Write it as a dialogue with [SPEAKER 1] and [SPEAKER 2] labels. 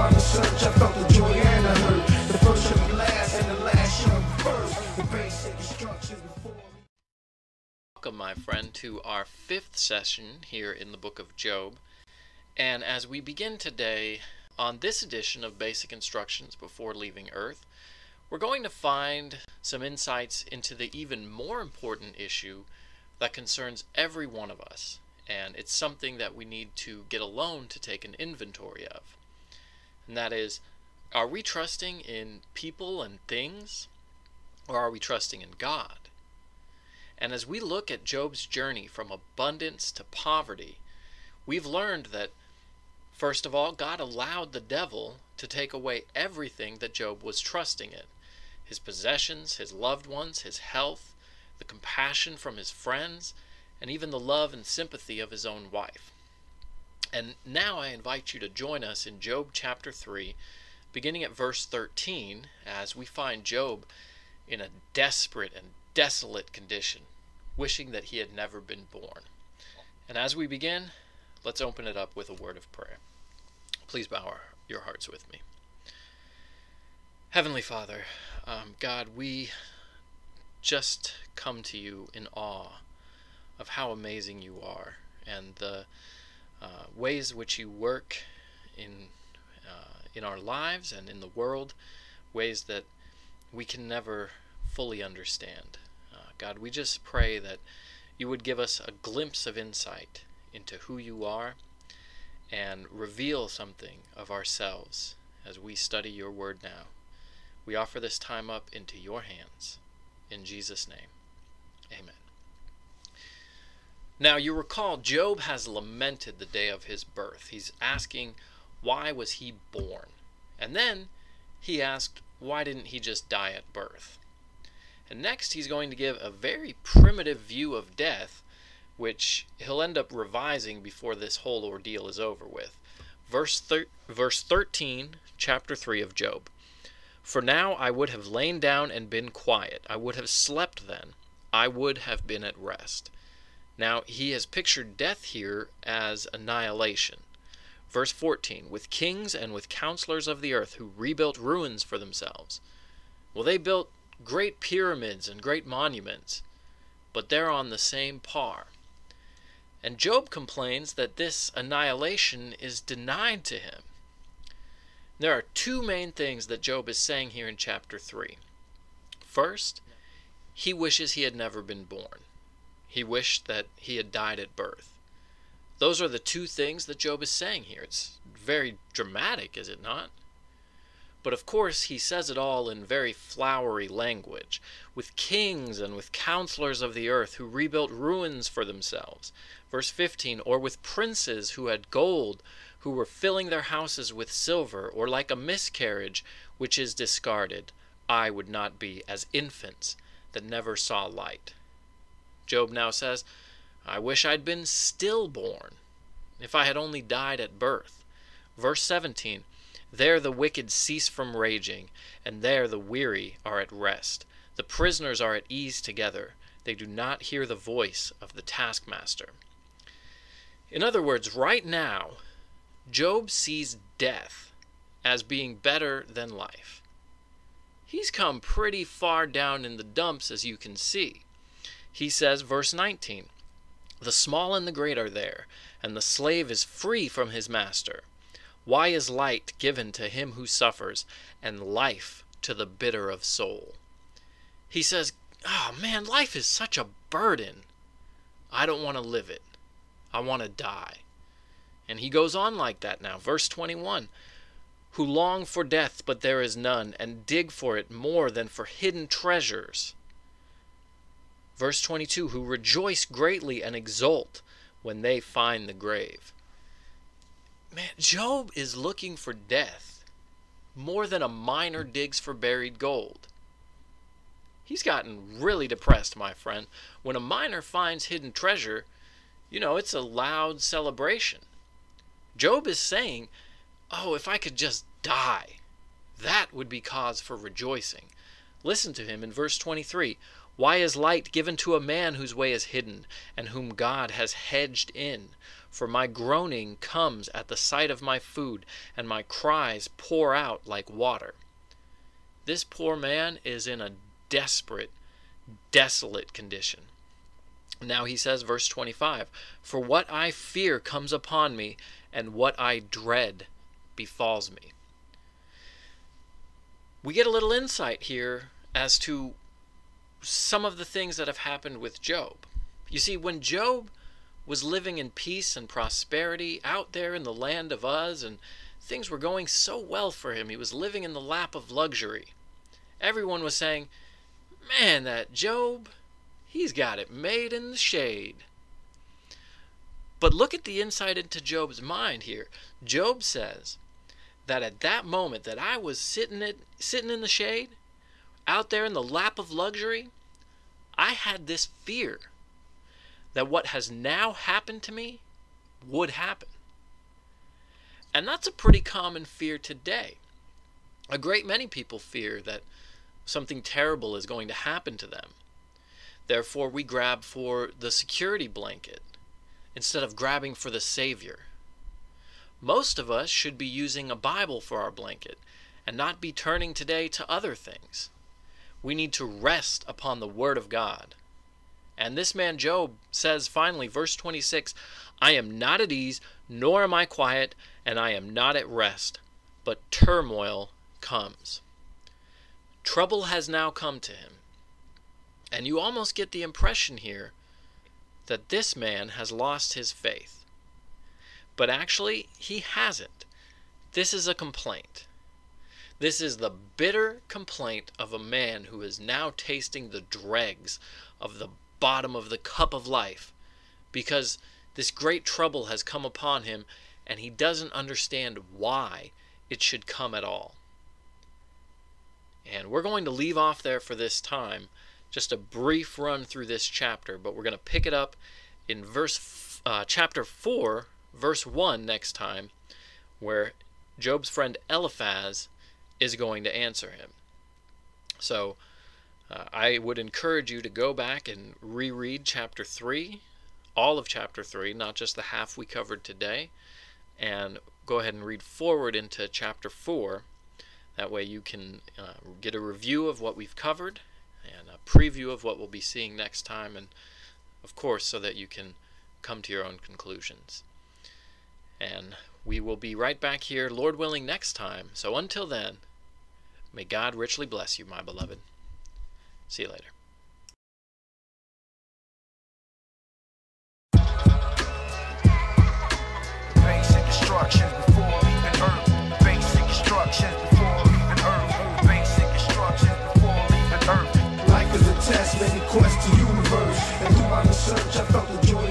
[SPEAKER 1] I felt the joy and the hurt. The first last, and the last first. The basic instructions before.
[SPEAKER 2] Welcome, my friend, to our fifth session here in the book of Job. And as we begin today on this edition of Basic Instructions Before Leaving Earth, we're going to find some insights into the even more important issue that concerns every one of us. And it's something that we need to get alone to take an inventory of. And that is are we trusting in people and things, or are we trusting in God? And as we look at Job's journey from abundance to poverty, we've learned that, first of all, God allowed the devil to take away everything that Job was trusting in his possessions, his loved ones, his health, the compassion from his friends, and even the love and sympathy of his own wife. And now I invite you to join us in Job chapter 3, beginning at verse 13, as we find Job in a desperate and desolate condition, wishing that he had never been born. And as we begin, let's open it up with a word of prayer. Please bow our, your hearts with me. Heavenly Father, um, God, we just come to you in awe of how amazing you are and the uh, ways which you work in uh, in our lives and in the world, ways that we can never fully understand. Uh, God, we just pray that you would give us a glimpse of insight into who you are and reveal something of ourselves as we study your word now. We offer this time up into your hands. In Jesus' name, amen. Now, you recall, Job has lamented the day of his birth. He's asking, why was he born? And then he asked, why didn't he just die at birth? And next, he's going to give a very primitive view of death, which he'll end up revising before this whole ordeal is over with. Verse, thir- verse 13, chapter 3 of Job. For now I would have lain down and been quiet. I would have slept then. I would have been at rest. Now, he has pictured death here as annihilation. Verse 14 With kings and with counselors of the earth who rebuilt ruins for themselves. Well, they built great pyramids and great monuments, but they're on the same par. And Job complains that this annihilation is denied to him. There are two main things that Job is saying here in chapter 3. First, he wishes he had never been born. He wished that he had died at birth. Those are the two things that Job is saying here. It's very dramatic, is it not? But of course, he says it all in very flowery language, with kings and with counselors of the earth who rebuilt ruins for themselves. Verse 15, or with princes who had gold, who were filling their houses with silver, or like a miscarriage which is discarded, I would not be as infants that never saw light. Job now says, I wish I'd been stillborn, if I had only died at birth. Verse 17, There the wicked cease from raging, and there the weary are at rest. The prisoners are at ease together, they do not hear the voice of the taskmaster. In other words, right now, Job sees death as being better than life. He's come pretty far down in the dumps, as you can see. He says, verse 19, The small and the great are there, and the slave is free from his master. Why is light given to him who suffers, and life to the bitter of soul? He says, Oh man, life is such a burden. I don't want to live it. I want to die. And he goes on like that now. Verse 21 Who long for death, but there is none, and dig for it more than for hidden treasures. Verse 22 Who rejoice greatly and exult when they find the grave. Man, Job is looking for death more than a miner digs for buried gold. He's gotten really depressed, my friend. When a miner finds hidden treasure, you know, it's a loud celebration. Job is saying, Oh, if I could just die, that would be cause for rejoicing. Listen to him in verse 23 Why is light given to a man whose way is hidden, and whom God has hedged in? For my groaning comes at the sight of my food, and my cries pour out like water. This poor man is in a desperate, desolate condition. Now he says, verse 25 For what I fear comes upon me, and what I dread befalls me. We get a little insight here as to some of the things that have happened with Job. You see, when Job was living in peace and prosperity out there in the land of Uz, and things were going so well for him, he was living in the lap of luxury. Everyone was saying, Man, that Job, he's got it made in the shade. But look at the insight into Job's mind here. Job says that at that moment that I was sitting sitting in the shade, out there in the lap of luxury, I had this fear that what has now happened to me would happen. And that's a pretty common fear today. A great many people fear that something terrible is going to happen to them. Therefore, we grab for the security blanket instead of grabbing for the Savior. Most of us should be using a Bible for our blanket and not be turning today to other things. We need to rest upon the Word of God. And this man Job says finally, verse 26 I am not at ease, nor am I quiet, and I am not at rest, but turmoil comes. Trouble has now come to him. And you almost get the impression here that this man has lost his faith. But actually, he hasn't. This is a complaint. This is the bitter complaint of a man who is now tasting the dregs of the bottom of the cup of life because this great trouble has come upon him and he doesn't understand why it should come at all. And we're going to leave off there for this time. Just a brief run through this chapter, but we're going to pick it up in verse uh, chapter 4, verse 1 next time, where Job's friend Eliphaz is going to answer him. So uh, I would encourage you to go back and reread chapter 3, all of chapter 3, not just the half we covered today, and go ahead and read forward into chapter 4. That way you can uh, get a review of what we've covered and a preview of what we'll be seeing next time, and of course, so that you can come to your own conclusions. And we will be right back here, Lord willing, next time. So until then, may God richly bless you, my beloved. See you later.
[SPEAKER 1] Basic instructions before leaving Earth. Basic instructions before leaving Earth. Basic instructions before leaving Earth. Life is a test, many quests to universe. And through my research, I felt the joy and